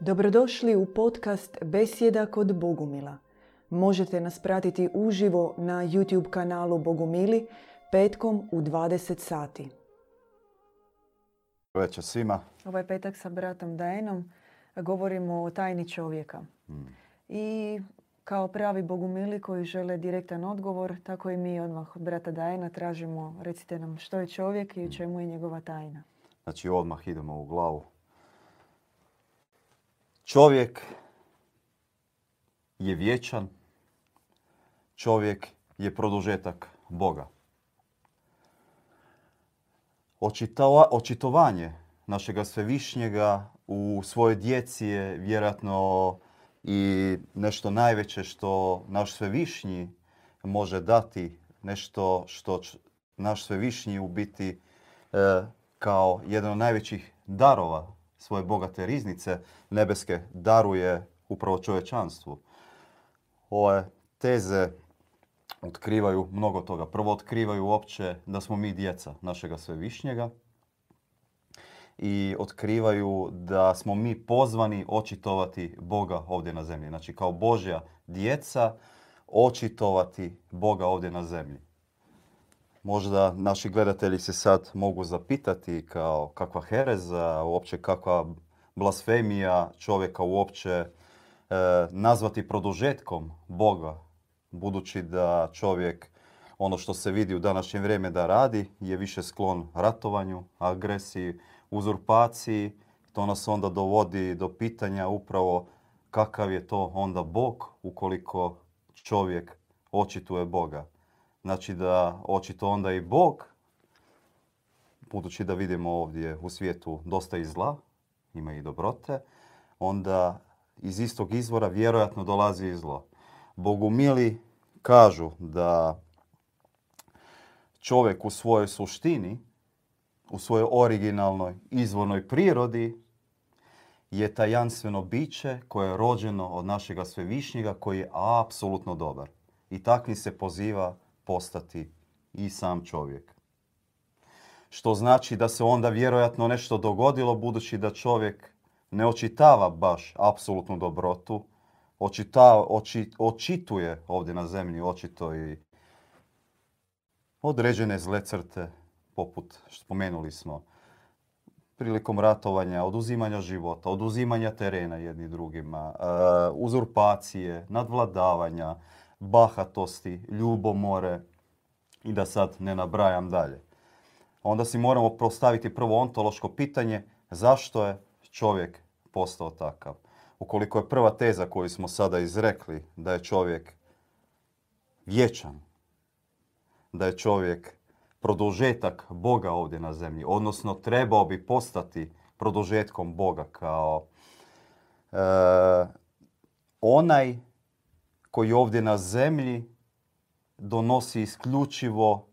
Dobrodošli u podcast Besjeda kod Bogumila. Možete nas pratiti uživo na YouTube kanalu Bogumili petkom u 20 sati. Večer svima. Ovaj petak sa bratom Dajenom govorimo o tajni čovjeka. I kao pravi bogumili koji žele direktan odgovor, tako i mi odmah od brata Dajena tražimo, recite nam što je čovjek i u čemu je njegova tajna. Znači odmah idemo u glavu. Čovjek je vječan. Čovjek je produžetak Boga. Očitova- očitovanje našega svevišnjega u svojoj djeci je vjerojatno i nešto najveće što naš svevišnji može dati, nešto što naš svevišnji u biti e, kao jedan od najvećih darova svoje bogate riznice nebeske daruje upravo čovječanstvu. Ove teze otkrivaju mnogo toga. Prvo otkrivaju uopće da smo mi djeca našega svevišnjega i otkrivaju da smo mi pozvani očitovati Boga ovdje na zemlji. Znači kao Božja djeca očitovati Boga ovdje na zemlji. Možda naši gledatelji se sad mogu zapitati kao kakva hereza, uopće kakva blasfemija čovjeka uopće e, nazvati produžetkom Boga, budući da čovjek ono što se vidi u današnje vrijeme da radi je više sklon ratovanju, agresiji, uzurpaciji. To nas onda dovodi do pitanja upravo kakav je to onda Bog ukoliko čovjek očituje Boga. Znači da očito onda i Bog, budući da vidimo ovdje u svijetu dosta i zla, ima i dobrote, onda iz istog izvora vjerojatno dolazi i zlo. Bogumili kažu da čovjek u svojoj suštini, u svojoj originalnoj izvornoj prirodi je tajanstveno biće koje je rođeno od našega svevišnjega koji je apsolutno dobar. I takvi se poziva postati i sam čovjek. Što znači da se onda vjerojatno nešto dogodilo budući da čovjek ne očitava baš apsolutnu dobrotu, očita, oči, očituje ovdje na zemlji očito i određene zle crte, poput, spomenuli smo, prilikom ratovanja, oduzimanja života, oduzimanja terena jedni drugima, e, uzurpacije, nadvladavanja, bahatosti, ljubomore i da sad ne nabrajam dalje. Onda si moramo postaviti prvo ontološko pitanje zašto je čovjek postao takav. Ukoliko je prva teza koju smo sada izrekli da je čovjek vječan, da je čovjek produžetak Boga ovdje na zemlji, odnosno trebao bi postati produžetkom Boga kao e, onaj koji ovdje na zemlji donosi isključivo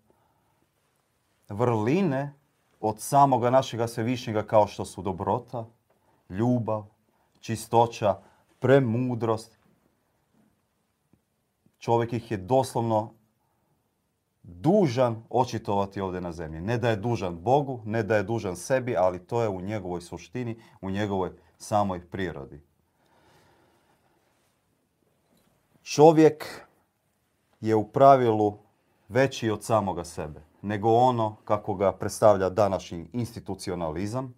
vrline od samoga našega svevišnjega kao što su dobrota, ljubav, čistoća, premudrost. Čovjek ih je doslovno dužan očitovati ovdje na zemlji. Ne da je dužan Bogu, ne da je dužan sebi, ali to je u njegovoj suštini, u njegovoj samoj prirodi. Čovjek je u pravilu veći od samoga sebe, nego ono kako ga predstavlja današnji institucionalizam,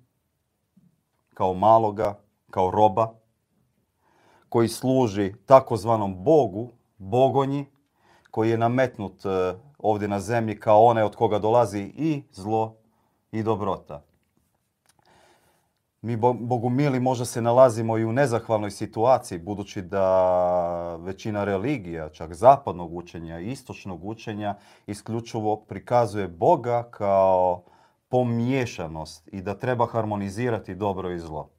kao maloga, kao roba, koji služi takozvanom Bogu, bogonji, koji je nametnut e, ovdje na zemlji kao onaj od koga dolazi i zlo i dobrota. Mi bo- bogumili možda se nalazimo i u nezahvalnoj situaciji, budući da većina religija, čak zapadnog učenja i istočnog učenja, isključivo prikazuje Boga kao pomiješanost i da treba harmonizirati dobro i zlo.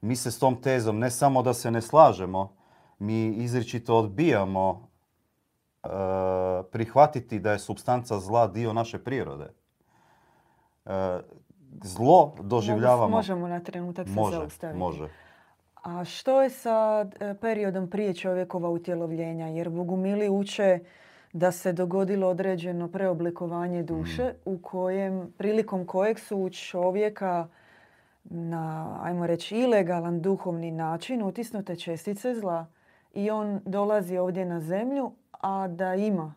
Mi se s tom tezom ne samo da se ne slažemo, mi izričito odbijamo e, prihvatiti da je substanca zla dio naše prirode. E, zlo doživljavamo... Možemo na trenutak se Može, zaustaviti. može. A što je sa e, periodom prije čovjekova utjelovljenja? Jer bogumili uče da se dogodilo određeno preoblikovanje duše u kojem, prilikom kojeg su u čovjeka na, ajmo reći, ilegalan duhovni način utisnute čestice zla i on dolazi ovdje na zemlju, a da ima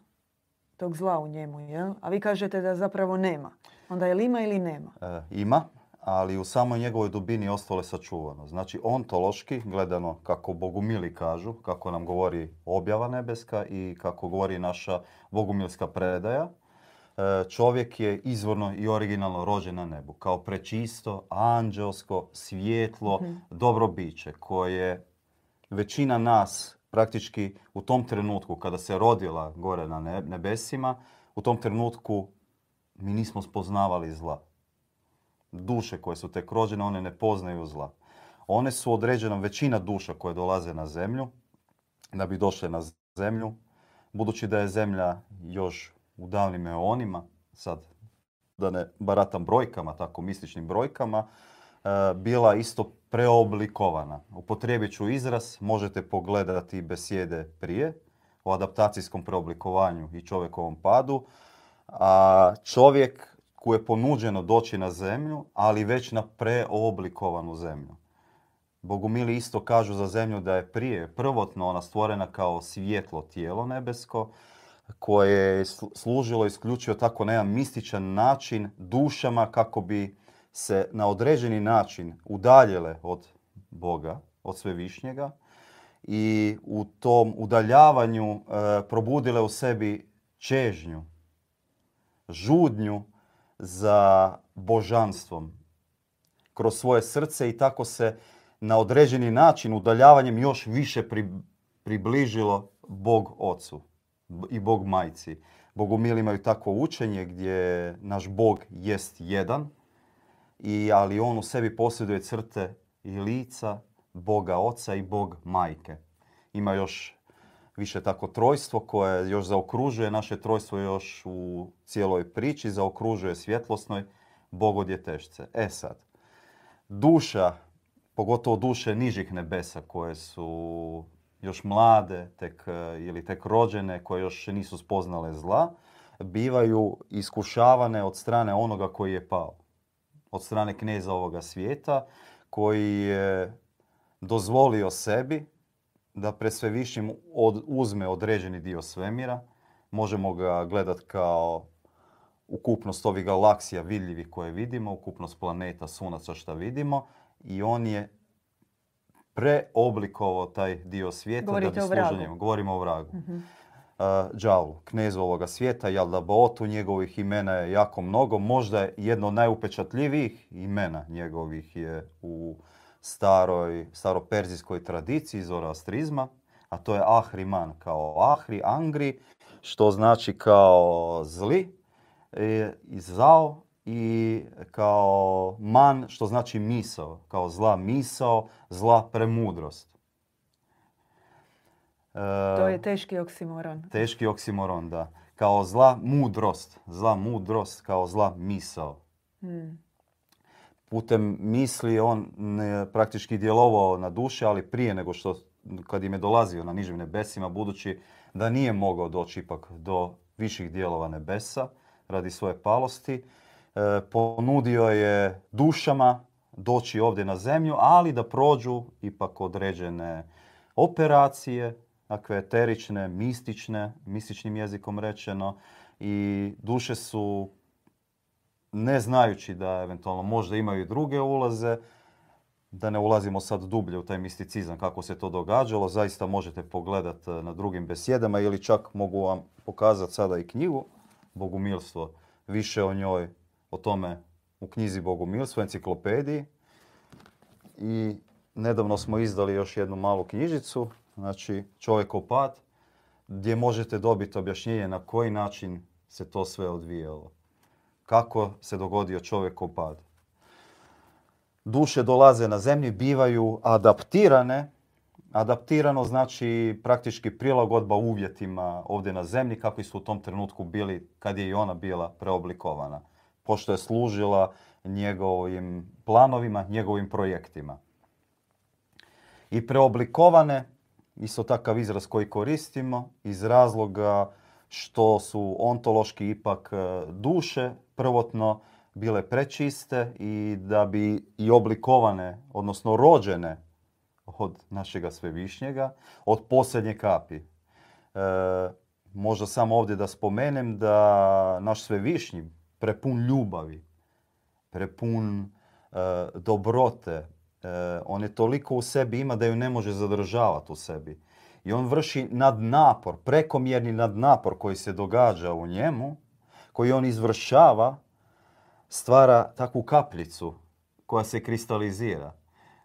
tog zla u njemu, jel? A vi kažete da zapravo nema. Onda je li ima ili nema? E, ima, ali u samoj njegovoj dubini ostalo je sačuvano. Znači, ontološki, gledano kako bogumili kažu, kako nam govori objava nebeska i kako govori naša bogumilska predaja, e, čovjek je izvorno i originalno rođen na nebu. Kao prečisto, anđelsko, svjetlo, mm dobro biće koje većina nas praktički u tom trenutku kada se rodila gore na nebesima, u tom trenutku mi nismo spoznavali zla. Duše koje su tek rođene, one ne poznaju zla. One su određena većina duša koje dolaze na zemlju, da bi došle na zemlju, budući da je zemlja još u davnim eonima, sad da ne baratam brojkama, tako mističnim brojkama, e, bila isto preoblikovana. Upotrijebit ću izraz, možete pogledati besjede prije o adaptacijskom preoblikovanju i čovjekovom padu. A čovjek koji je ponuđeno doći na zemlju, ali već na preoblikovanu zemlju. Bogumili isto kažu za zemlju da je prije prvotno ona stvorena kao svjetlo tijelo nebesko, koje je služilo isključivo tako na jedan mističan način dušama kako bi se na određeni način udaljile od Boga, od Svevišnjega i u tom udaljavanju e, probudile u sebi čežnju, žudnju za božanstvom kroz svoje srce i tako se na određeni način udaljavanjem još više približilo Bog Ocu i Bog Majci. Bogumili imaju takvo učenje gdje naš Bog jest jedan, i, ali on u sebi posjeduje crte i lica Boga Oca i Bog Majke. Ima još više tako trojstvo koje još zaokružuje naše trojstvo još u cijeloj priči, zaokružuje svjetlosnoj bogodjetešce. E sad, duša, pogotovo duše nižih nebesa koje su još mlade tek, ili tek rođene, koje još nisu spoznale zla, bivaju iskušavane od strane onoga koji je pao od strane kneza ovoga svijeta koji je dozvolio sebi da pred svevišnjim od, uzme određeni dio svemira. Možemo ga gledati kao ukupnost ovih galaksija vidljivih koje vidimo, ukupnost planeta, sunaca što vidimo i on je preoblikovao taj dio svijeta Govorite da bi služio Govorimo o vragu. Mhm uh, knezu ovoga svijeta, Jaldabaotu, njegovih imena je jako mnogo. Možda jedno od najupečatljivijih imena njegovih je u staroj, staroperzijskoj tradiciji zoroastrizma, a to je Ahriman kao Ahri, Angri, što znači kao zli, e, i zao, i kao man, što znači misao, kao zla misao, zla premudrost. To je teški oksimoron. Teški oksimoron, da. Kao zla mudrost. Zla mudrost kao zla misao. Hmm. Putem misli on ne, praktički djelovao na duše, ali prije nego što kad im je dolazio na nižim nebesima, budući da nije mogao doći ipak do viših dijelova nebesa radi svoje palosti, e, ponudio je dušama doći ovdje na zemlju, ali da prođu ipak određene operacije, takve eterične, mistične, mističnim jezikom rečeno i duše su ne znajući da eventualno možda imaju i druge ulaze, da ne ulazimo sad dublje u taj misticizam kako se to događalo, zaista možete pogledati eh, na drugim besjedama ili čak mogu vam pokazati sada i knjigu Bogumilstvo, više o njoj, o tome u knjizi Bogumilstvo, enciklopediji. I nedavno smo izdali još jednu malu knjižicu znači čovjekov pad, gdje možete dobiti objašnjenje na koji način se to sve odvijalo. Kako se dogodio čovjekov pad. Duše dolaze na zemlji, bivaju adaptirane. Adaptirano znači praktički prilagodba uvjetima ovdje na zemlji kakvi su u tom trenutku bili kad je i ona bila preoblikovana. Pošto je služila njegovim planovima, njegovim projektima. I preoblikovane isto takav izraz koji koristimo iz razloga što su ontološki ipak e, duše prvotno bile prečiste i da bi i oblikovane, odnosno rođene od našega svevišnjega, od posljednje kapi. E, možda samo ovdje da spomenem da naš svevišnji prepun ljubavi, prepun e, dobrote, e, on je toliko u sebi ima da ju ne može zadržavati u sebi. I on vrši nadnapor, prekomjerni nadnapor koji se događa u njemu, koji on izvršava, stvara takvu kapljicu koja se kristalizira.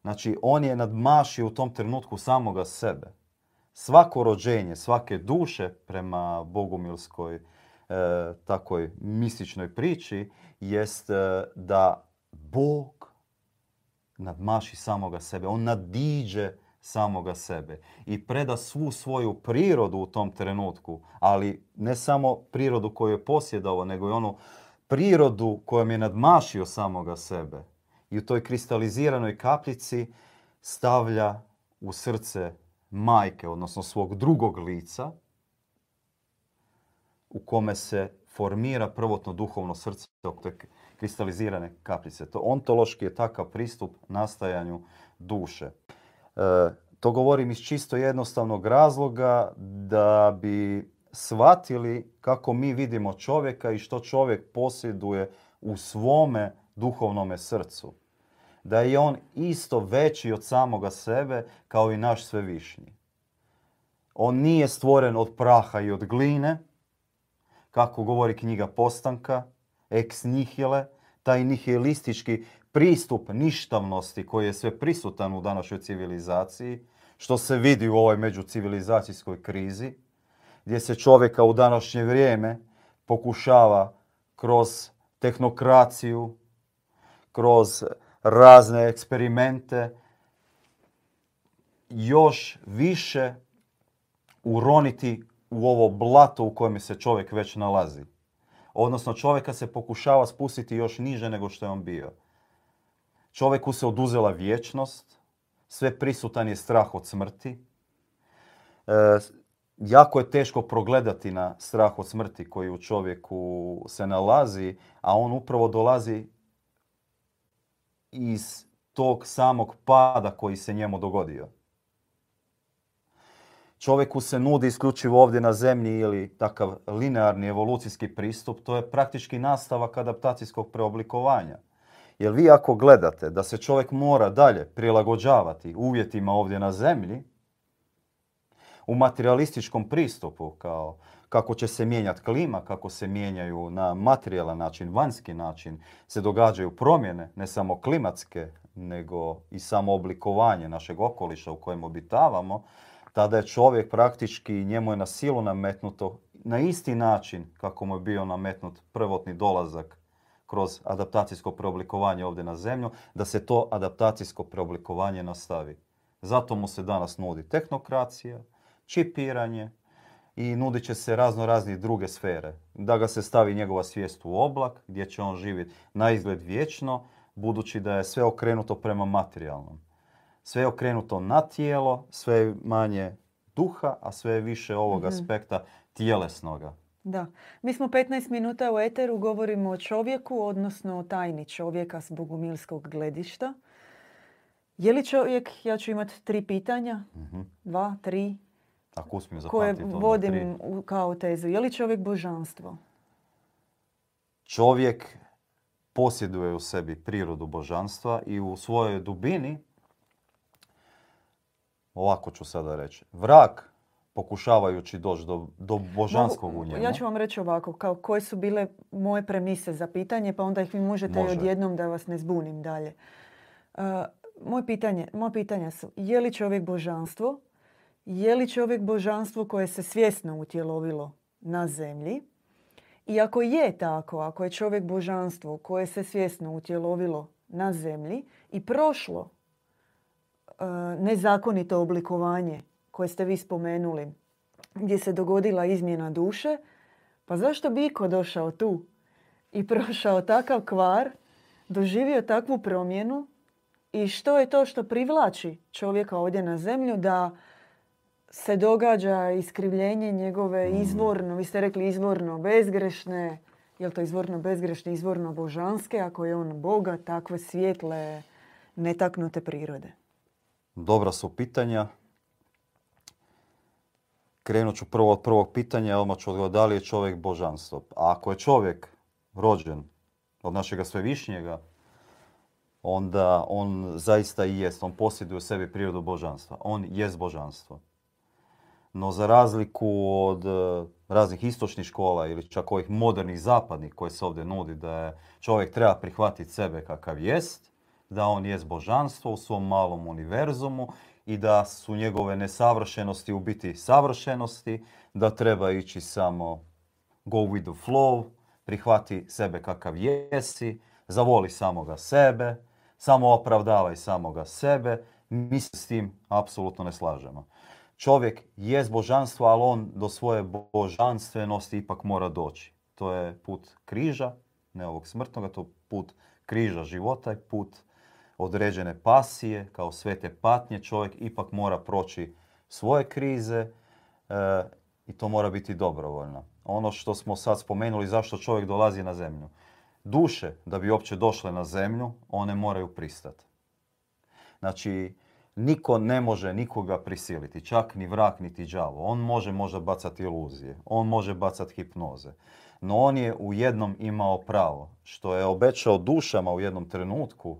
Znači, on je nadmašio u tom trenutku samoga sebe. Svako rođenje, svake duše prema bogumilskoj e, takoj mističnoj priči jest e, da Bog nadmaši samoga sebe. On nadiđe samoga sebe i preda svu svoju prirodu u tom trenutku, ali ne samo prirodu koju je posjedao, nego i onu prirodu kojom je nadmašio samoga sebe i u toj kristaliziranoj kapljici stavlja u srce majke, odnosno svog drugog lica, u kome se formira prvotno duhovno srce te kristalizirane kapljice. To ontološki je takav pristup nastajanju duše. E, to govorim iz čisto jednostavnog razloga da bi shvatili kako mi vidimo čovjeka i što čovjek posjeduje u svome duhovnome srcu. Da je on isto veći od samoga sebe kao i naš svevišnji. On nije stvoren od praha i od gline, kako govori knjiga Postanka, ex nihile, taj nihilistički pristup ništavnosti koji je sve prisutan u današnjoj civilizaciji, što se vidi u ovoj međucivilizacijskoj krizi, gdje se čovjeka u današnje vrijeme pokušava kroz tehnokraciju, kroz razne eksperimente još više uroniti u ovo blato u kojem se čovjek već nalazi. Odnosno čovjeka se pokušava spustiti još niže nego što je on bio. Čovjeku se oduzela vječnost, sve prisutan je strah od smrti. E, jako je teško progledati na strah od smrti koji u čovjeku se nalazi, a on upravo dolazi iz tog samog pada koji se njemu dogodio. Čovjeku se nudi isključivo ovdje na zemlji ili takav linearni evolucijski pristup, to je praktički nastavak adaptacijskog preoblikovanja. Jer vi ako gledate da se čovjek mora dalje prilagođavati uvjetima ovdje na zemlji, u materialističkom pristupu, kao kako će se mijenjati klima, kako se mijenjaju na materijalan način, vanjski način, se događaju promjene, ne samo klimatske, nego i samo oblikovanje našeg okoliša u kojem obitavamo, tada je čovjek praktički, njemu je na silu nametnuto na isti način kako mu je bio nametnut prvotni dolazak kroz adaptacijsko preoblikovanje ovdje na zemlju, da se to adaptacijsko preoblikovanje nastavi. Zato mu se danas nudi tehnokracija, čipiranje i nudit će se razno razne druge sfere. Da ga se stavi njegova svijest u oblak gdje će on živjeti na izgled vječno, budući da je sve okrenuto prema materijalnom. Sve je okrenuto na tijelo, sve manje duha, a sve više ovog mhm. aspekta tjelesnoga. Da. Mi smo 15 minuta u eteru, govorimo o čovjeku, odnosno o tajni čovjeka s bogumilskog gledišta. Je li čovjek, ja ću imati tri pitanja, uh dva, tri, ako koje vodim kao tezu. Je li čovjek božanstvo? Čovjek posjeduje u sebi prirodu božanstva i u svojoj dubini, ovako ću sada reći, vrak pokušavajući doći do, do božanskog u njemu. Ja ću vam reći ovako, kao koje su bile moje premise za pitanje, pa onda ih vi možete Može. odjednom da vas ne zbunim dalje. Uh, moje, pitanje, moje pitanja su, je li čovjek božanstvo? je li čovjek božanstvo koje se svjesno utjelovilo na zemlji? I ako je tako, ako je čovjek božanstvo koje se svjesno utjelovilo na zemlji i prošlo e, nezakonito oblikovanje koje ste vi spomenuli, gdje se dogodila izmjena duše, pa zašto bi iko došao tu i prošao takav kvar, doživio takvu promjenu i što je to što privlači čovjeka ovdje na zemlju da se događa iskrivljenje njegove mm. izvorno, vi ste rekli izvorno, bezgrešne Je li to izvorno bezgrešne, izvorno božanske, ako je on Boga, takve svijetle, netaknute prirode? Dobra su pitanja. Krenut ću prvo od prvog pitanja, odmah ću odgovoriti da li je čovjek božanstvo. A ako je čovjek rođen od našega svevišnjega, onda on zaista i jest. On posjeduje u sebi prirodu božanstva. On jest božanstvo. No za razliku od e, raznih istočnih škola ili čak ovih modernih zapadnih koje se ovdje nudi da je čovjek treba prihvatiti sebe kakav jest, da on jest božanstvo u svom malom univerzumu i da su njegove nesavršenosti u biti savršenosti, da treba ići samo go with the flow, prihvati sebe kakav jesi, zavoli samoga sebe, samo opravdavaj samoga sebe. Mi se s tim apsolutno ne slažemo. Čovjek je božanstvo, ali on do svoje božanstvenosti ipak mora doći. To je put križa, ne ovog smrtnoga, to je put križa života i put određene pasije, kao svete patnje. Čovjek ipak mora proći svoje krize e, i to mora biti dobrovoljno. Ono što smo sad spomenuli, zašto čovjek dolazi na zemlju. Duše, da bi uopće došle na zemlju, one moraju pristati. Znači, niko ne može nikoga prisiliti, čak ni vrak, niti đavo. On može možda bacati iluzije, on može bacati hipnoze. No on je u jednom imao pravo, što je obećao dušama u jednom trenutku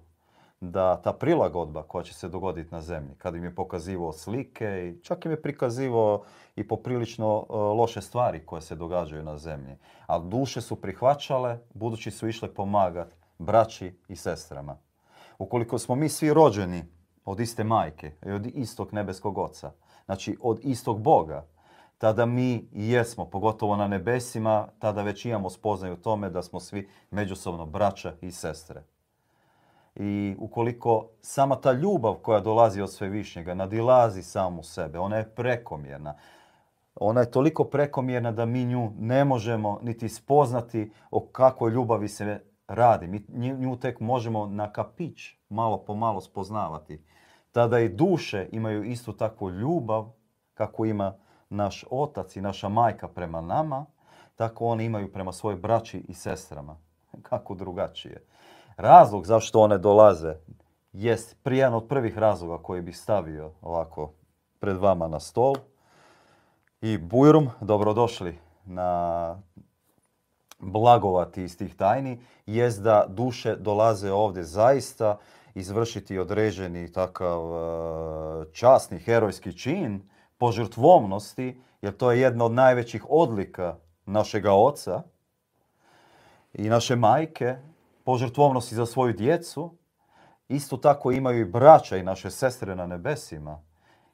da ta prilagodba koja će se dogoditi na zemlji, kad im je pokazivao slike i čak im je prikazivao i poprilično e, loše stvari koje se događaju na zemlji. Ali duše su prihvaćale, budući su išle pomagati braći i sestrama. Ukoliko smo mi svi rođeni od iste majke i od istog nebeskog oca, znači od istog Boga, tada mi jesmo, pogotovo na nebesima, tada već imamo spoznaju tome da smo svi međusobno braća i sestre. I ukoliko sama ta ljubav koja dolazi od svevišnjega nadilazi samu sebe, ona je prekomjerna. Ona je toliko prekomjerna da mi nju ne možemo niti spoznati o kakvoj ljubavi se radi. Mi nju tek možemo na kapić malo po malo spoznavati. Tada i duše imaju istu takvu ljubav kako ima naš otac i naša majka prema nama, tako oni imaju prema svojoj braći i sestrama. Kako drugačije. Razlog zašto one dolaze jest prijan od prvih razloga koji bih stavio ovako pred vama na stol. I Bujrum, dobrodošli na blagovati iz tih tajni, jest da duše dolaze ovdje zaista izvršiti određeni takav e, časni herojski čin požrtvovnosti, jer to je jedna od najvećih odlika našega oca i naše majke, požrtvovnosti za svoju djecu, isto tako imaju i braća i naše sestre na nebesima.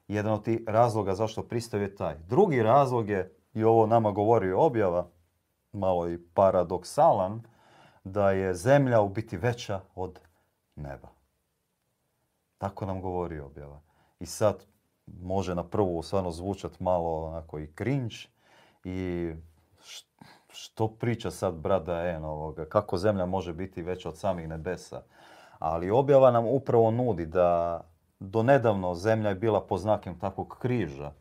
Jedan od tih razloga zašto pristaju je taj. Drugi razlog je, i ovo nama govori objava, malo i paradoksalan, da je zemlja u biti veća od neba. Tako nam govori objava. I sad može na prvu stvarno zvučati malo onako i cringe i što priča sad brat en ovoga, kako zemlja može biti veća od samih nebesa. Ali objava nam upravo nudi da do nedavno zemlja je bila po znakem takvog križa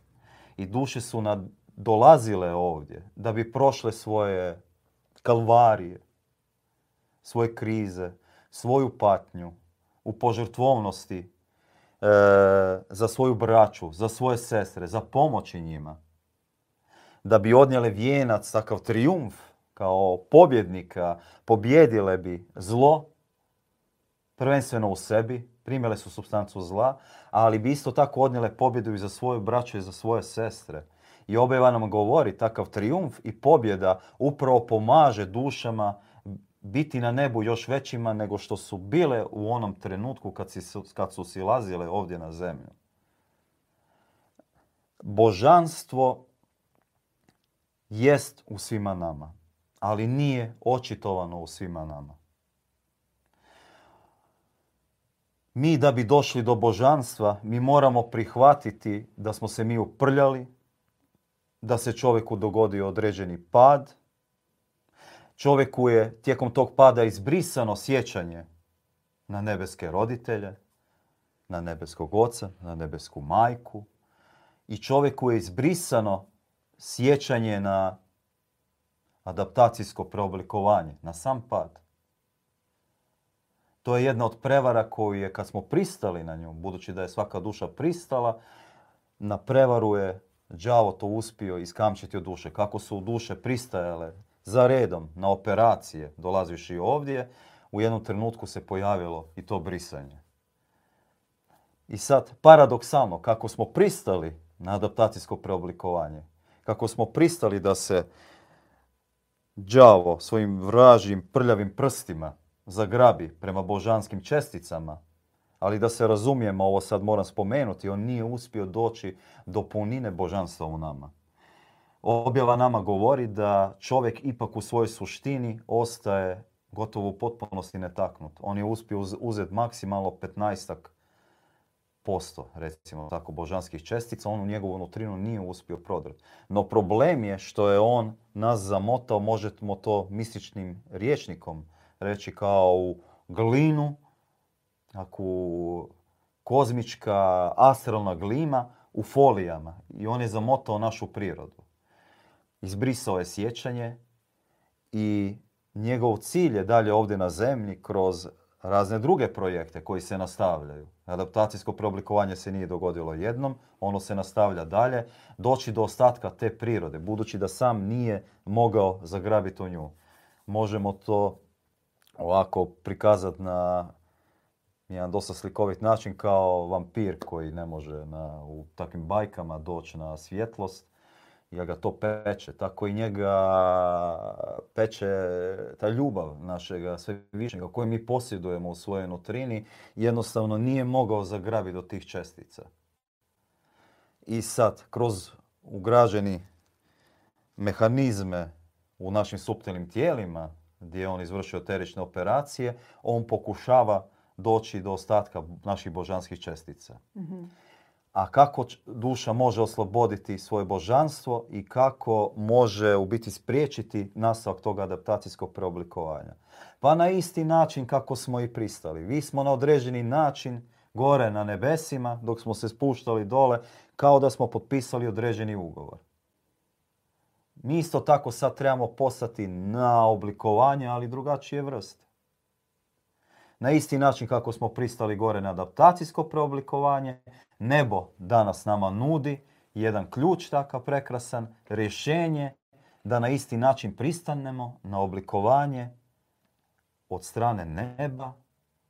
i duše su dolazile ovdje da bi prošle svoje kalvarije, svoje krize, svoju patnju u požrtvovnosti e, za svoju braću, za svoje sestre, za pomoći njima da bi odnijele vijenac, takav trijumf, kao pobjednika, pobjedile bi zlo, prvenstveno u sebi, primjele su substancu zla, ali bi isto tako odnijele pobjedu i za svoju braću i za svoje sestre. I objava nam govori, takav trijumf i pobjeda upravo pomaže dušama biti na nebu još većima nego što su bile u onom trenutku kad, si, kad su silazile ovdje na zemlju. Božanstvo jest u svima nama, ali nije očitovano u svima nama. Mi da bi došli do božanstva, mi moramo prihvatiti da smo se mi uprljali, da se čovjeku dogodio određeni pad. Čovjeku je tijekom tog pada izbrisano sjećanje na nebeske roditelje, na nebeskog oca, na nebesku majku. I čovjeku je izbrisano sjećanje na adaptacijsko preoblikovanje, na sam pad. To je jedna od prevara koju je, kad smo pristali na nju, budući da je svaka duša pristala, na prevaru je đavo to uspio iskamčiti od duše. Kako su duše pristajale za redom na operacije, dolazivši ovdje, u jednom trenutku se pojavilo i to brisanje. I sad, paradoksalno, kako smo pristali na adaptacijsko preoblikovanje, kako smo pristali da se đavo svojim vražim prljavim prstima zagrabi prema božanskim česticama, ali da se razumijemo, ovo sad moram spomenuti, on nije uspio doći do punine božanstva u nama. Objava nama govori da čovjek ipak u svojoj suštini ostaje gotovo u potpunosti netaknut. On je uspio uzeti maksimalno 15 posto, recimo tako, božanskih čestica, on u njegovu nutrinu nije uspio prodrti. No problem je što je on nas zamotao, možemo to mističnim riječnikom reći kao u glinu, ako kozmička astralna glima u folijama i on je zamotao našu prirodu. Izbrisao je sjećanje i njegov cilj je dalje ovdje na zemlji kroz razne druge projekte koji se nastavljaju. Adaptacijsko preoblikovanje se nije dogodilo jednom, ono se nastavlja dalje, doći do ostatka te prirode, budući da sam nije mogao zagrabiti u nju. Možemo to ovako prikazati na jedan dosta slikovit način kao vampir koji ne može na, u takvim bajkama doći na svjetlost jer ga to peče. Tako i njega peče ta ljubav našega svevišnjega koju mi posjedujemo u svojoj nutrini jednostavno nije mogao zagrabiti do tih čestica. I sad, kroz ugrađeni mehanizme u našim suptilnim tijelima, gdje je on izvršio terične operacije, on pokušava doći do ostatka naših božanskih čestica. Mhm. A kako duša može osloboditi svoje božanstvo i kako može u biti spriječiti nastavak tog adaptacijskog preoblikovanja? Pa na isti način kako smo i pristali. Vi smo na određeni način gore na nebesima dok smo se spuštali dole kao da smo potpisali određeni ugovor. Mi isto tako sad trebamo postati na oblikovanje, ali drugačije vrste. Na isti način kako smo pristali gore na adaptacijsko preoblikovanje, nebo danas nama nudi jedan ključ takav prekrasan, rješenje da na isti način pristanemo na oblikovanje od strane neba,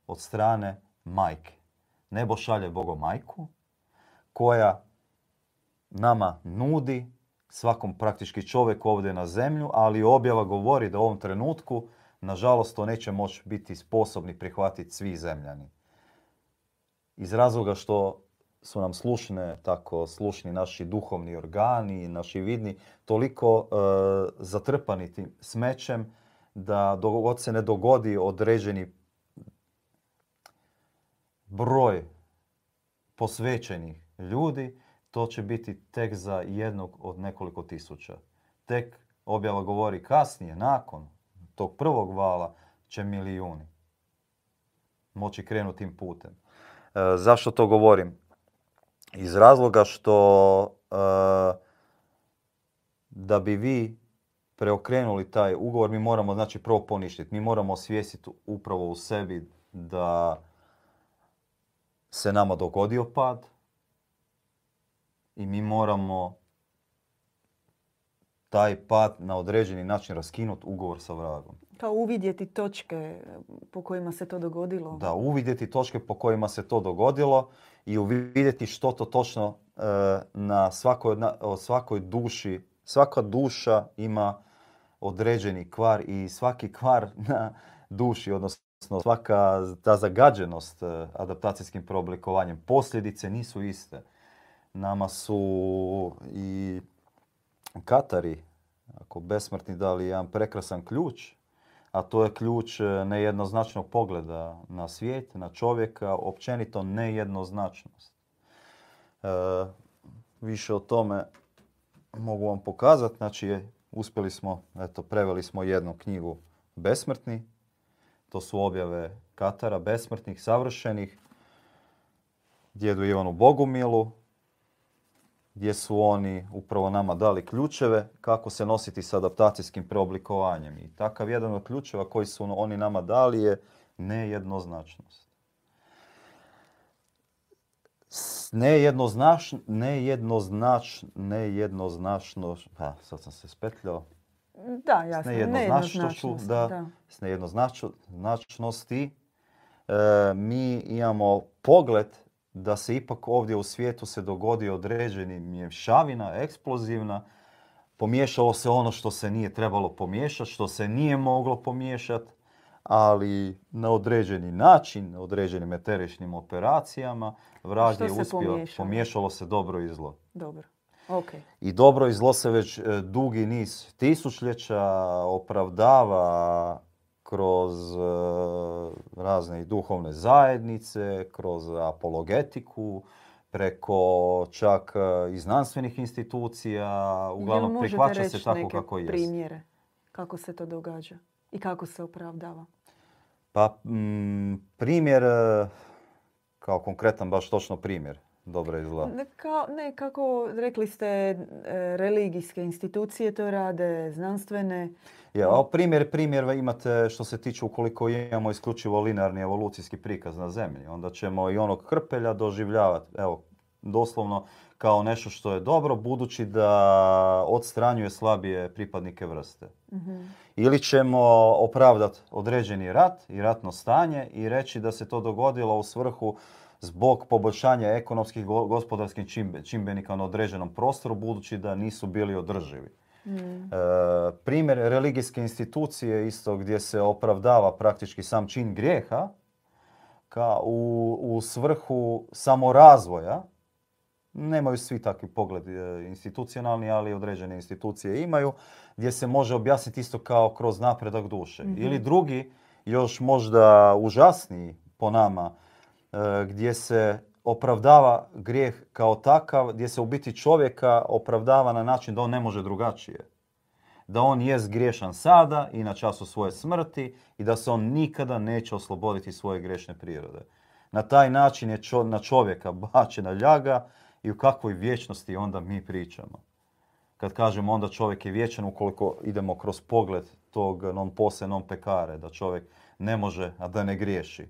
od strane majke. Nebo šalje Bogo majku koja nama nudi svakom praktički čovjeku ovdje na zemlju, ali objava govori da u ovom trenutku, nažalost, to neće moći biti sposobni prihvatiti svi zemljani. Iz razloga što su nam slušne, tako slušni naši duhovni organi, naši vidni, toliko e, zatrpani tim smećem da dogod se ne dogodi određeni broj posvećenih ljudi, to će biti tek za jednog od nekoliko tisuća. Tek objava govori kasnije, nakon tog prvog vala, će milijuni moći krenuti tim putem. E, zašto to govorim? Iz razloga što e, da bi vi preokrenuli taj ugovor, mi moramo znači prvo poništiti. Mi moramo osvijestiti upravo u sebi da se nama dogodio pad, i mi moramo taj pad na određeni način raskinuti ugovor sa vragom. Kao uvidjeti točke po kojima se to dogodilo. Da, uvidjeti točke po kojima se to dogodilo i uvidjeti što to točno e, na svakoj, na, svakoj duši, svaka duša ima određeni kvar i svaki kvar na duši, odnosno svaka ta zagađenost e, adaptacijskim preoblikovanjem, posljedice nisu iste nama su i Katari, ako besmrtni dali jedan prekrasan ključ, a to je ključ e, nejednoznačnog pogleda na svijet, na čovjeka, općenito nejednoznačnost. E, više o tome mogu vam pokazati. Znači, uspjeli smo, eto, preveli smo jednu knjigu Besmrtni. To su objave Katara, besmrtnih, savršenih, djedu Ivanu Bogumilu, gdje su oni upravo nama dali ključeve kako se nositi s adaptacijskim preoblikovanjem. I takav jedan od ključeva koji su oni nama dali je nejednoznačnost. Nejednoznač, nejednoznač, nejednoznačno, pa sad sam se spetljao, Da, jasno. s nejednoznačnošću, nejednoznačnost, da, s nejednoznačnosti, e, mi imamo pogled da se ipak ovdje u svijetu se dogodi određeni mješavina, eksplozivna, pomiješalo se ono što se nije trebalo pomiješati, što se nije moglo pomiješati, ali na određeni način, na određenim eteričnim operacijama, Što je uspio, pomiješalo? pomiješalo se dobro i zlo. Dobro. Ok. I dobro i zlo se već e, dugi niz tisućljeća opravdava kroz e, razne i duhovne zajednice, kroz apologetiku, preko čak e, i znanstvenih institucija. Uglavnom prihvaća se tako neke kako jest. primjere kako se to događa i kako se opravdava? Pa primjer, e, kao konkretan baš točno primjer, dobra i zla. Ne, kao, ne, kako rekli ste, e, religijske institucije to rade, znanstvene. Ja, a primjer, primjer imate što se tiče ukoliko imamo isključivo linearni evolucijski prikaz na zemlji, onda ćemo i onog krpelja doživljavati, evo, doslovno kao nešto što je dobro, budući da odstranjuje slabije pripadnike vrste. Mhm. Ili ćemo opravdati određeni rat i ratno stanje i reći da se to dogodilo u svrhu zbog poboljšanja ekonomskih go- gospodarskih čimbe- čimbenika na određenom prostoru, budući da nisu bili održivi. Mm. E, primjer religijske institucije isto gdje se opravdava praktički sam čin grijeha ka u, u svrhu samorazvoja. Nemaju svi takvi pogled e, institucionalni, ali određene institucije imaju, gdje se može objasniti isto kao kroz napredak duše. Mhm. Ili drugi, još možda užasniji po nama, gdje se opravdava grijeh kao takav, gdje se u biti čovjeka opravdava na način da on ne može drugačije. Da on jest griješan sada i na času svoje smrti i da se on nikada neće osloboditi svoje grešne prirode. Na taj način je čo- na čovjeka bačena ljaga i u kakvoj vječnosti onda mi pričamo. Kad kažemo onda čovjek je vječan ukoliko idemo kroz pogled tog non pose non pecare, da čovjek ne može, a da ne griješi.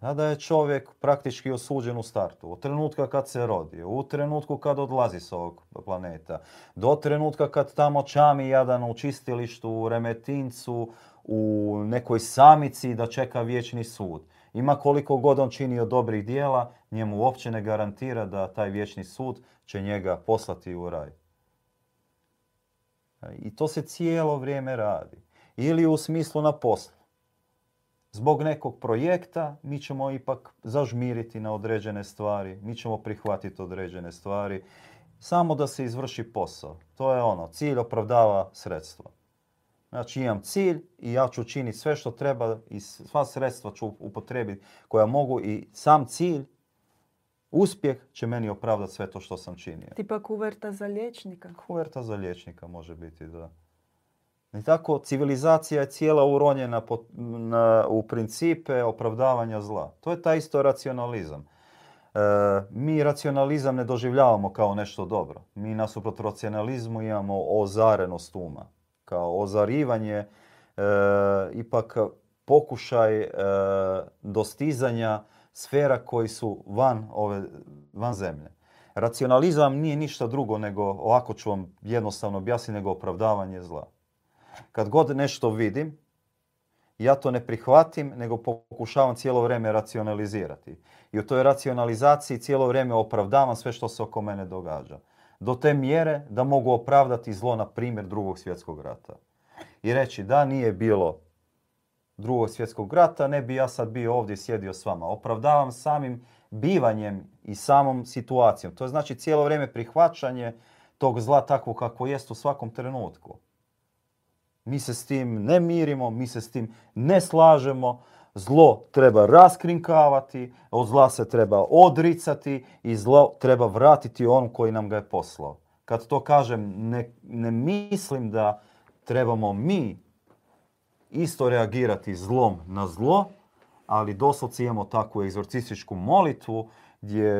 A je čovjek praktički osuđen u startu. Od trenutka kad se rodi, u trenutku kad odlazi s ovog planeta, do trenutka kad tamo čami jadan u čistilištu, u remetincu, u nekoj samici da čeka vječni sud. Ima koliko god on činio dobrih dijela, njemu uopće ne garantira da taj vječni sud će njega poslati u raj. I to se cijelo vrijeme radi. Ili u smislu na poslu. Zbog nekog projekta mi ćemo ipak zažmiriti na određene stvari, mi ćemo prihvatiti određene stvari, samo da se izvrši posao. To je ono, cilj opravdava sredstvo. Znači imam cilj i ja ću činiti sve što treba i sva sredstva ću upotrijebiti koja mogu i sam cilj, uspjeh će meni opravdati sve to što sam činio. Tipa kuverta za liječnika. Kuverta za liječnika može biti, da. I tako civilizacija je cijela uronjena po- na- u principe opravdavanja zla. To je taj isto racionalizam. E, mi racionalizam ne doživljavamo kao nešto dobro. Mi nasuprot racionalizmu imamo ozarenost uma. Kao ozarivanje, e, ipak pokušaj e, dostizanja sfera koji su van, ove, van zemlje. Racionalizam nije ništa drugo nego, ovako ću vam jednostavno objasniti, nego opravdavanje zla. Kad god nešto vidim, ja to ne prihvatim, nego pokušavam cijelo vrijeme racionalizirati. I u toj racionalizaciji cijelo vrijeme opravdavam sve što se oko mene događa. Do te mjere da mogu opravdati zlo, na primjer, drugog svjetskog rata. I reći da nije bilo drugog svjetskog rata, ne bi ja sad bio ovdje sjedio s vama. Opravdavam samim bivanjem i samom situacijom. To je znači cijelo vrijeme prihvaćanje tog zla takvog kako jest u svakom trenutku. Mi se s tim ne mirimo, mi se s tim ne slažemo. Zlo treba raskrinkavati, od zla se treba odricati i zlo treba vratiti onom koji nam ga je poslao. Kad to kažem, ne, ne mislim da trebamo mi isto reagirati zlom na zlo, ali doslovce imamo takvu egzorcističku molitvu gdje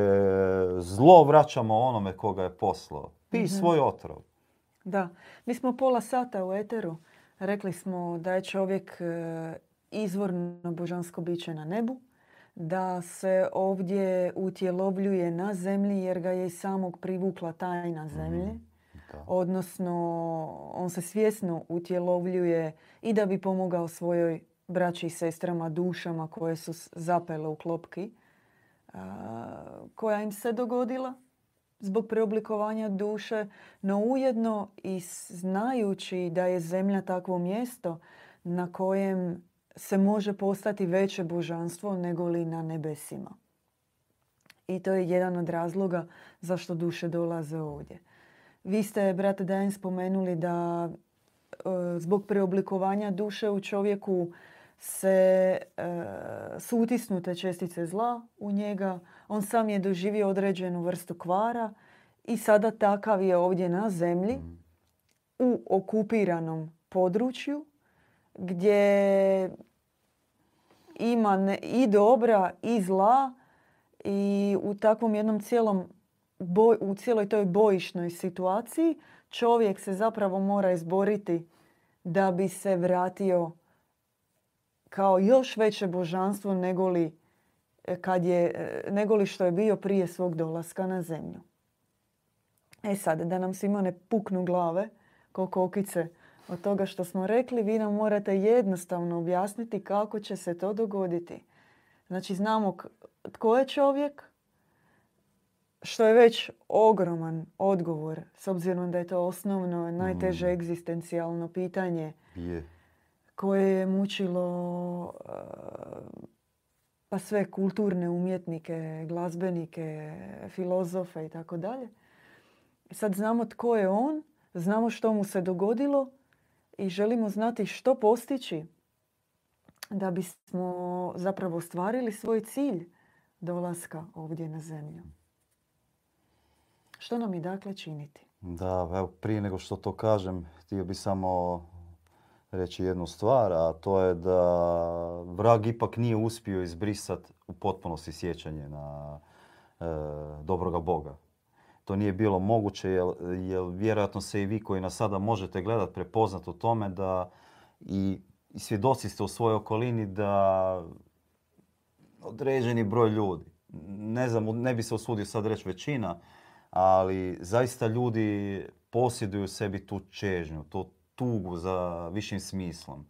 zlo vraćamo onome koga je poslao. Pi Mhm. svoj otrov. Da, mi smo pola sata u eteru. Rekli smo da je čovjek e, izvorno božansko biće na nebu, da se ovdje utjelovljuje na zemlji jer ga je i samog privukla tajna zemlje. Da. Odnosno, on se svjesno utjelovljuje i da bi pomogao svojoj braći i sestrama, dušama koje su zapele u klopki, a, koja im se dogodila zbog preoblikovanja duše, no ujedno i znajući da je zemlja takvo mjesto na kojem se može postati veće božanstvo nego li na nebesima. I to je jedan od razloga zašto duše dolaze ovdje. Vi ste, brate Dajan, spomenuli da e, zbog preoblikovanja duše u čovjeku se e, su utisnute čestice zla u njega. On sam je doživio određenu vrstu kvara i sada takav je ovdje na zemlji u okupiranom području gdje ima ne- i dobra i zla i u takvom jednom cijelom boj, u cijeloj toj bojišnoj situaciji čovjek se zapravo mora izboriti da bi se vratio kao još veće božanstvo nego li, e, kad je, e, nego li što je bio prije svog dolaska na zemlju. E sad, da nam svima ne puknu glave ko kokice od toga što smo rekli, vi nam morate jednostavno objasniti kako će se to dogoditi. Znači, znamo tko je čovjek, što je već ogroman odgovor, s obzirom da je to osnovno, najteže Mm. egzistencijalno pitanje Je. Koje je mučilo e, pa sve kulturne umjetnike, glazbenike, filozofe i tako dalje. Sad znamo tko je on, znamo što mu se dogodilo i želimo znati što postići da bismo zapravo ostvarili svoj cilj dolaska ovdje na zemlju. Što nam je dakle činiti? Da, evo prije nego što to kažem, htio bi samo reći jednu stvar, a to je da vrag ipak nije uspio izbrisati u potpunosti sjećanje na e, dobroga Boga. To nije bilo moguće jer, jer vjerojatno se i vi koji nas sada možete gledati prepoznat u tome da i, i svjedoci ste u svojoj okolini da određeni broj ljudi, ne znam, ne bi se usudio sad reći većina, ali zaista ljudi posjeduju sebi tu čežnju, tu tugu za višim smislom.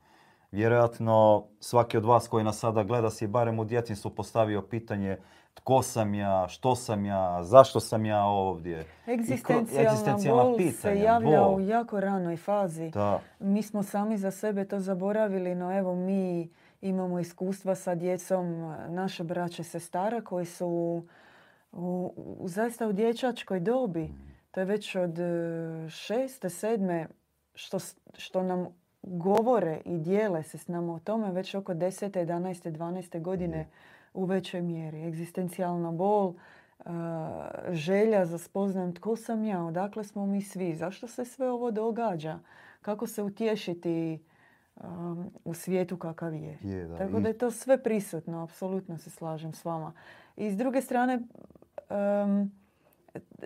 Vjerojatno svaki od vas koji nas sada gleda si barem u djetinstvu postavio pitanje tko sam ja, što sam ja, zašto sam ja ovdje. Egzistencijalna bol se pitanja, javlja bol. u jako ranoj fazi. Da, Mi smo sami za sebe to zaboravili, no evo mi imamo iskustva sa djecom naše braće sestara koji su u, u, u- zaista u dječačkoj dobi. To je već od e, šeste, sedme što, što nam govore i dijele se s nama o tome već oko 10. 11. 12. godine u većoj mjeri. Egzistencijalna bol, e, želja za spoznam tko sam ja, odakle smo mi svi, zašto se sve ovo događa, kako se utješiti um, u svijetu kakav je. je, da. Tako I- da je to sve prisutno, apsolutno se slažem s vama. I s druge strane, em,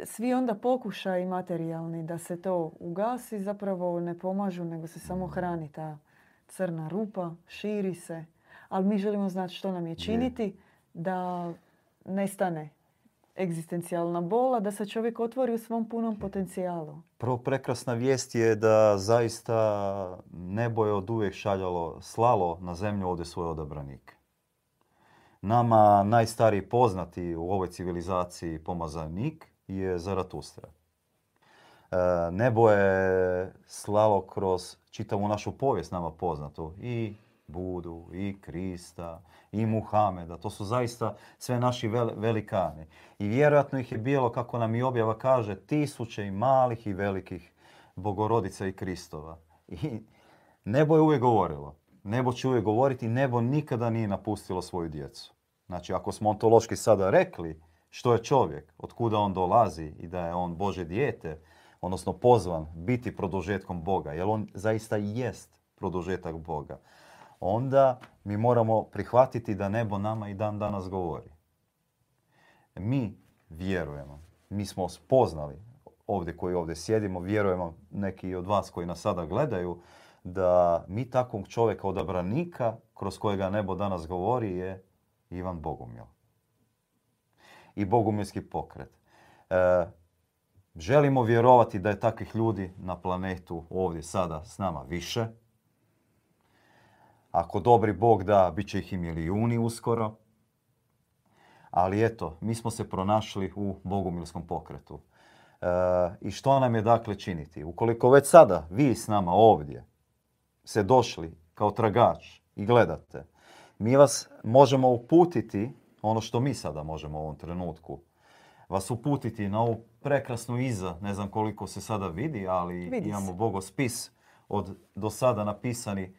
svi onda pokušaji materijalni da se to ugasi zapravo ne pomažu, nego se samo hrani ta crna rupa, širi se. Ali mi želimo znati što nam je činiti da nestane egzistencijalna bola, da se čovjek otvori u svom punom potencijalu. Prvo prekrasna vijest je da zaista nebo je od uvijek šaljalo, slalo na zemlju ovdje svoje odabranike. Nama najstariji poznati u ovoj civilizaciji pomazanik je Zaratustra. E, nebo je slalo kroz čitavu našu povijest nama poznatu i Budu, i Krista, i Muhameda. To su zaista sve naši vel- velikani. I vjerojatno ih je bilo, kako nam i objava kaže, tisuće i malih i velikih bogorodica i Kristova. I nebo je uvijek govorilo. Nebo će uvijek govoriti, nebo nikada nije napustilo svoju djecu. Znači, ako smo ontološki sada rekli što je čovjek, od kuda on dolazi i da je on Bože dijete, odnosno pozvan biti produžetkom Boga, jer on zaista jest produžetak Boga, onda mi moramo prihvatiti da nebo nama i dan danas govori. Mi vjerujemo, mi smo spoznali ovdje koji ovdje sjedimo, vjerujemo neki od vas koji nas sada gledaju, da mi takvog čovjeka odabranika kroz kojega nebo danas govori je Ivan Bogumil. I Bogumilski pokret. E, želimo vjerovati da je takvih ljudi na planetu ovdje sada s nama više. Ako dobri Bog da, bit će ih i milijuni uskoro. Ali eto, mi smo se pronašli u Bogumilskom pokretu. E, I što nam je dakle činiti? Ukoliko već sada vi s nama ovdje se došli kao tragač i gledate, mi vas možemo uputiti, ono što mi sada možemo u ovom trenutku, vas uputiti na ovu prekrasnu iza, ne znam koliko se sada vidi, ali imamo bogospis od do sada napisani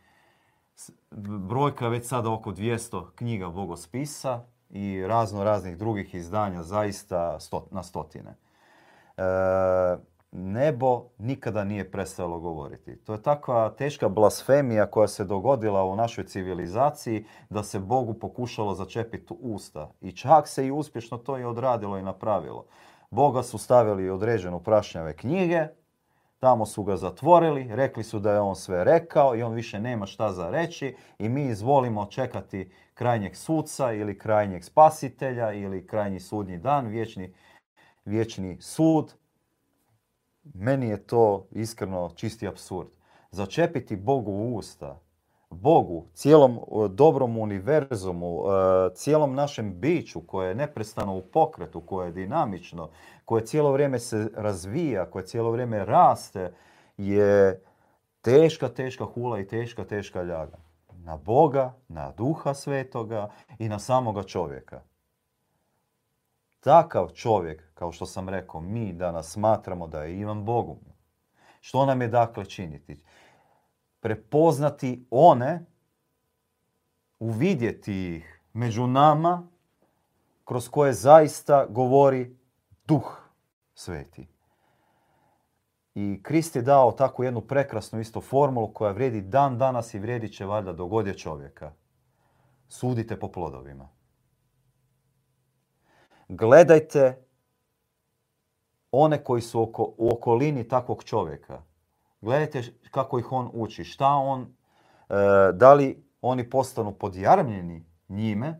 brojka već sada oko 200 knjiga bogospisa i razno raznih drugih izdanja, zaista na stotine. E, nebo nikada nije prestalo govoriti. To je takva teška blasfemija koja se dogodila u našoj civilizaciji da se Bogu pokušalo začepiti usta. I čak se i uspješno to i odradilo i napravilo. Boga su stavili određenu prašnjave knjige, tamo su ga zatvorili, rekli su da je on sve rekao i on više nema šta za reći i mi izvolimo čekati krajnjeg suca ili krajnjeg spasitelja ili krajnji sudnji dan, vječni, vječni sud meni je to iskreno čisti absurd. Začepiti Bogu u usta, Bogu, cijelom dobrom univerzumu, e, cijelom našem biću koje je neprestano u pokretu, koje je dinamično, koje cijelo vrijeme se razvija, koje cijelo vrijeme raste, je teška, teška hula i teška, teška ljaga. Na Boga, na duha svetoga i na samoga čovjeka. Takav čovjek, kao što sam rekao, mi danas smatramo da je Ivan Bogom. Što nam je dakle činiti? Prepoznati one, uvidjeti ih među nama, kroz koje zaista govori duh sveti. I Krist je dao takvu jednu prekrasnu isto formulu koja vrijedi dan danas i vrijedit će valjda do godje čovjeka. Sudite po plodovima gledajte one koji su oko, u okolini takvog čovjeka. Gledajte kako ih on uči, šta on, e, da li oni postanu podjarmljeni njime,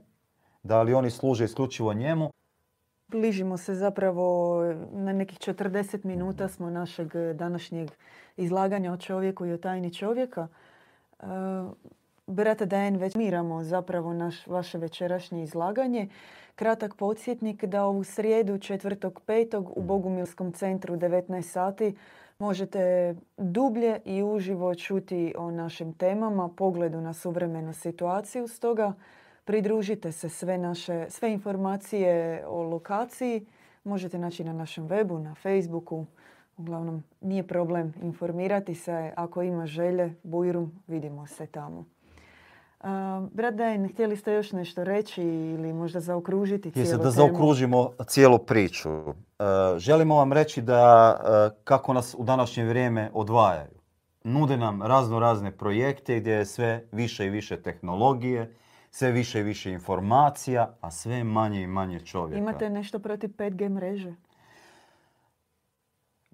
da li oni služe isključivo njemu. Bližimo se zapravo na nekih 40 minuta smo našeg današnjeg izlaganja o čovjeku i o tajni čovjeka. Brate Dajen, već miramo zapravo naš, vaše večerašnje izlaganje. Kratak podsjetnik da ovu srijedu 4.5. u Bogumilskom centru 19 sati možete dublje i uživo čuti o našim temama, pogledu na suvremenu situaciju. Stoga pridružite se sve naše, sve informacije o lokaciji možete naći na našem webu, na Facebooku. Uglavnom, nije problem informirati se. Ako ima želje, bujrum, vidimo se tamo. Brat Dajn, htjeli ste još nešto reći ili možda zaokružiti cijelu Jeste, da zaokružimo cijelu priču. E, želimo vam reći da e, kako nas u današnje vrijeme odvajaju. Nude nam razno razne projekte gdje je sve više i više tehnologije, sve više i više informacija, a sve manje i manje čovjeka. Imate nešto protiv 5G mreže?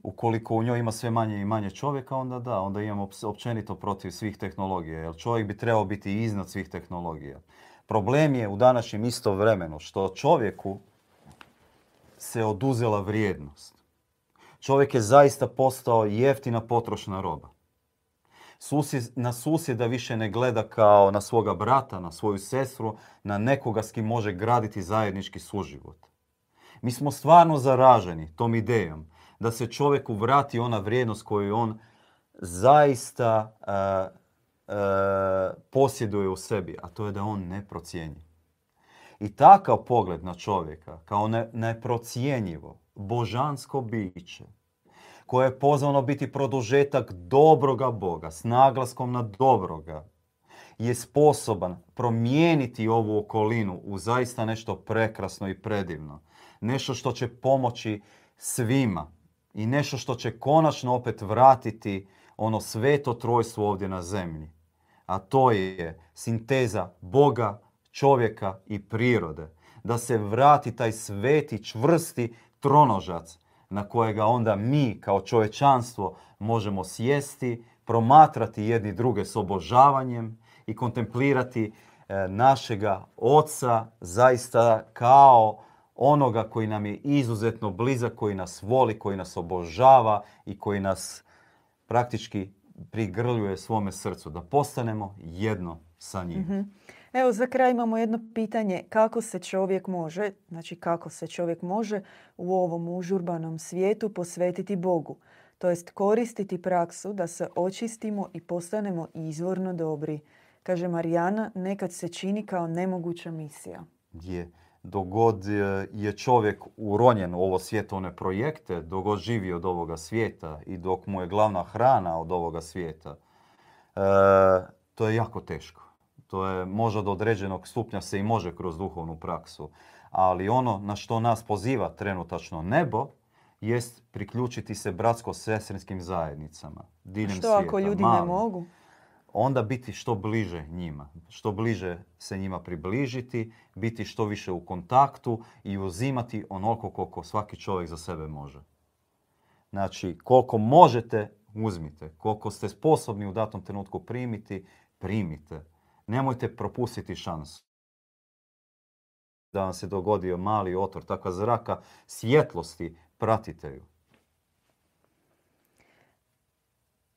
Ukoliko u njoj ima sve manje i manje čovjeka, onda da, onda imamo općenito protiv svih tehnologija, jer čovjek bi trebao biti iznad svih tehnologija. Problem je u današnjem isto vremenu što čovjeku se oduzela vrijednost. Čovjek je zaista postao jeftina potrošna roba. Susjed, na susjeda više ne gleda kao na svoga brata, na svoju sestru, na nekoga s kim može graditi zajednički suživot. Mi smo stvarno zaraženi tom idejom da se čovjeku vrati ona vrijednost koju on zaista uh, posjeduje u sebi, a to je da on ne procjenji. I takav pogled na čovjeka kao ne, neprocijenjivo, božansko biće, koje je pozvano biti produžetak dobroga Boga, s naglaskom na dobroga, je sposoban promijeniti ovu okolinu u zaista nešto prekrasno i predivno. Nešto što će pomoći svima, i nešto što će konačno opet vratiti ono sveto trojstvo ovdje na zemlji. a to je sinteza Boga, čovjeka i prirode. Da se vrati taj sveti, čvrsti tronožac na kojega onda mi kao čovečanstvo možemo sjesti, promatrati jedni druge s obožavanjem i kontemplirati e, našega oca zaista kao onoga koji nam je izuzetno blizak, koji nas voli, koji nas obožava i koji nas praktički prigrljuje svome srcu, da postanemo jedno sa njim. Mhm. Evo, za kraj imamo jedno pitanje. Kako se čovjek može, znači kako se čovjek može u ovom užurbanom svijetu posvetiti Bogu? To jest koristiti praksu da se očistimo i postanemo izvorno dobri. Kaže Marijana, nekad se čini kao nemoguća misija. Je dogod je čovjek uronjen u ovo svjetovne projekte, dogod živi od ovoga svijeta i dok mu je glavna hrana od ovoga svijeta, e, to je jako teško. To je možda do određenog stupnja se i može kroz duhovnu praksu. Ali ono na što nas poziva trenutačno nebo, jest priključiti se bratsko-sestrinskim zajednicama. Diljem što ako ljudi ne mogu? Onda biti što bliže njima, što bliže se njima približiti, biti što više u kontaktu i uzimati onoliko koliko svaki čovjek za sebe može. Znači, koliko možete, uzmite. Koliko ste sposobni u datom trenutku primiti, primite. Nemojte propustiti šansu. Da vam se dogodio mali otvor, takva zraka svjetlosti, pratite ju.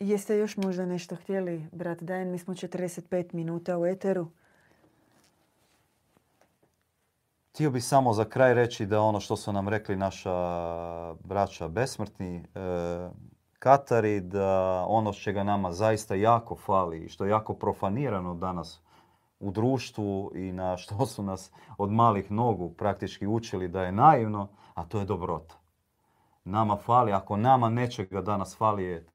Jeste još možda nešto htjeli, brat Dajan? Mi smo 45 minuta u eteru. Htio bih samo za kraj reći da ono što su nam rekli naša braća besmrtni e, Katari, da ono čega nama zaista jako fali i što je jako profanirano danas u društvu i na što su nas od malih nogu praktički učili da je naivno, a to je dobrota. Nama fali, ako nama nečega danas fali je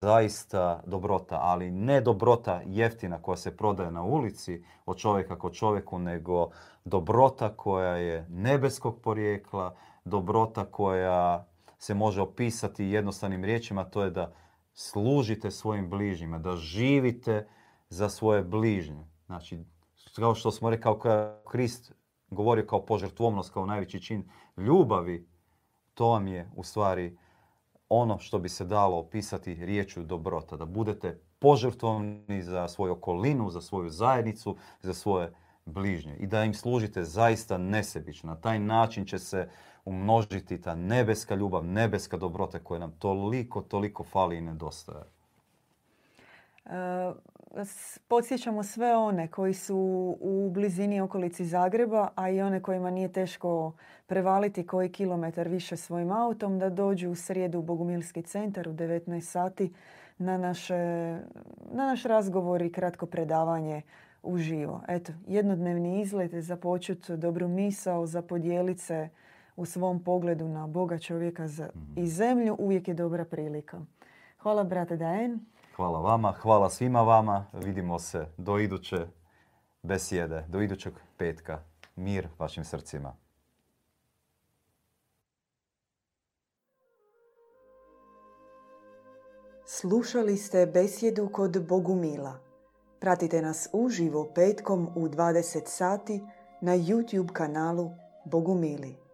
zaista dobrota, ali ne dobrota jeftina koja se prodaje na ulici od čovjeka kod čovjeku, nego dobrota koja je nebeskog porijekla, dobrota koja se može opisati jednostavnim riječima, to je da služite svojim bližnjima, da živite za svoje bližnje. Znači, kao što smo rekli, kao Krist govorio kao požrtvovnost, kao najveći čin ljubavi, to vam je u stvari ono što bi se dalo opisati riječju dobrota. Da budete požrtvovni za svoju okolinu, za svoju zajednicu, za svoje bližnje. I da im služite zaista nesebično. Na taj način će se umnožiti ta nebeska ljubav, nebeska dobrota koja nam toliko, toliko fali i nedostaje. Uh, podsjećamo sve one koji su u blizini okolici Zagreba, a i one kojima nije teško prevaliti koji kilometar više svojim autom, da dođu u srijedu u Bogumilski centar u 19 sati na, naše, na naš razgovor i kratko predavanje uživo. Eto, jednodnevni izlet za počut dobru misao, za podijelice u svom pogledu na Boga čovjeka i mhm. zemlju uvijek je dobra prilika. Hvala brate Dajen. Hvala vama, hvala svima vama. Vidimo se do iduće besjede, do idućeg petka. Mir vašim srcima. Slušali ste besjedu kod Bogumila. Pratite nas uživo petkom u 20 sati na YouTube kanalu Bogumili.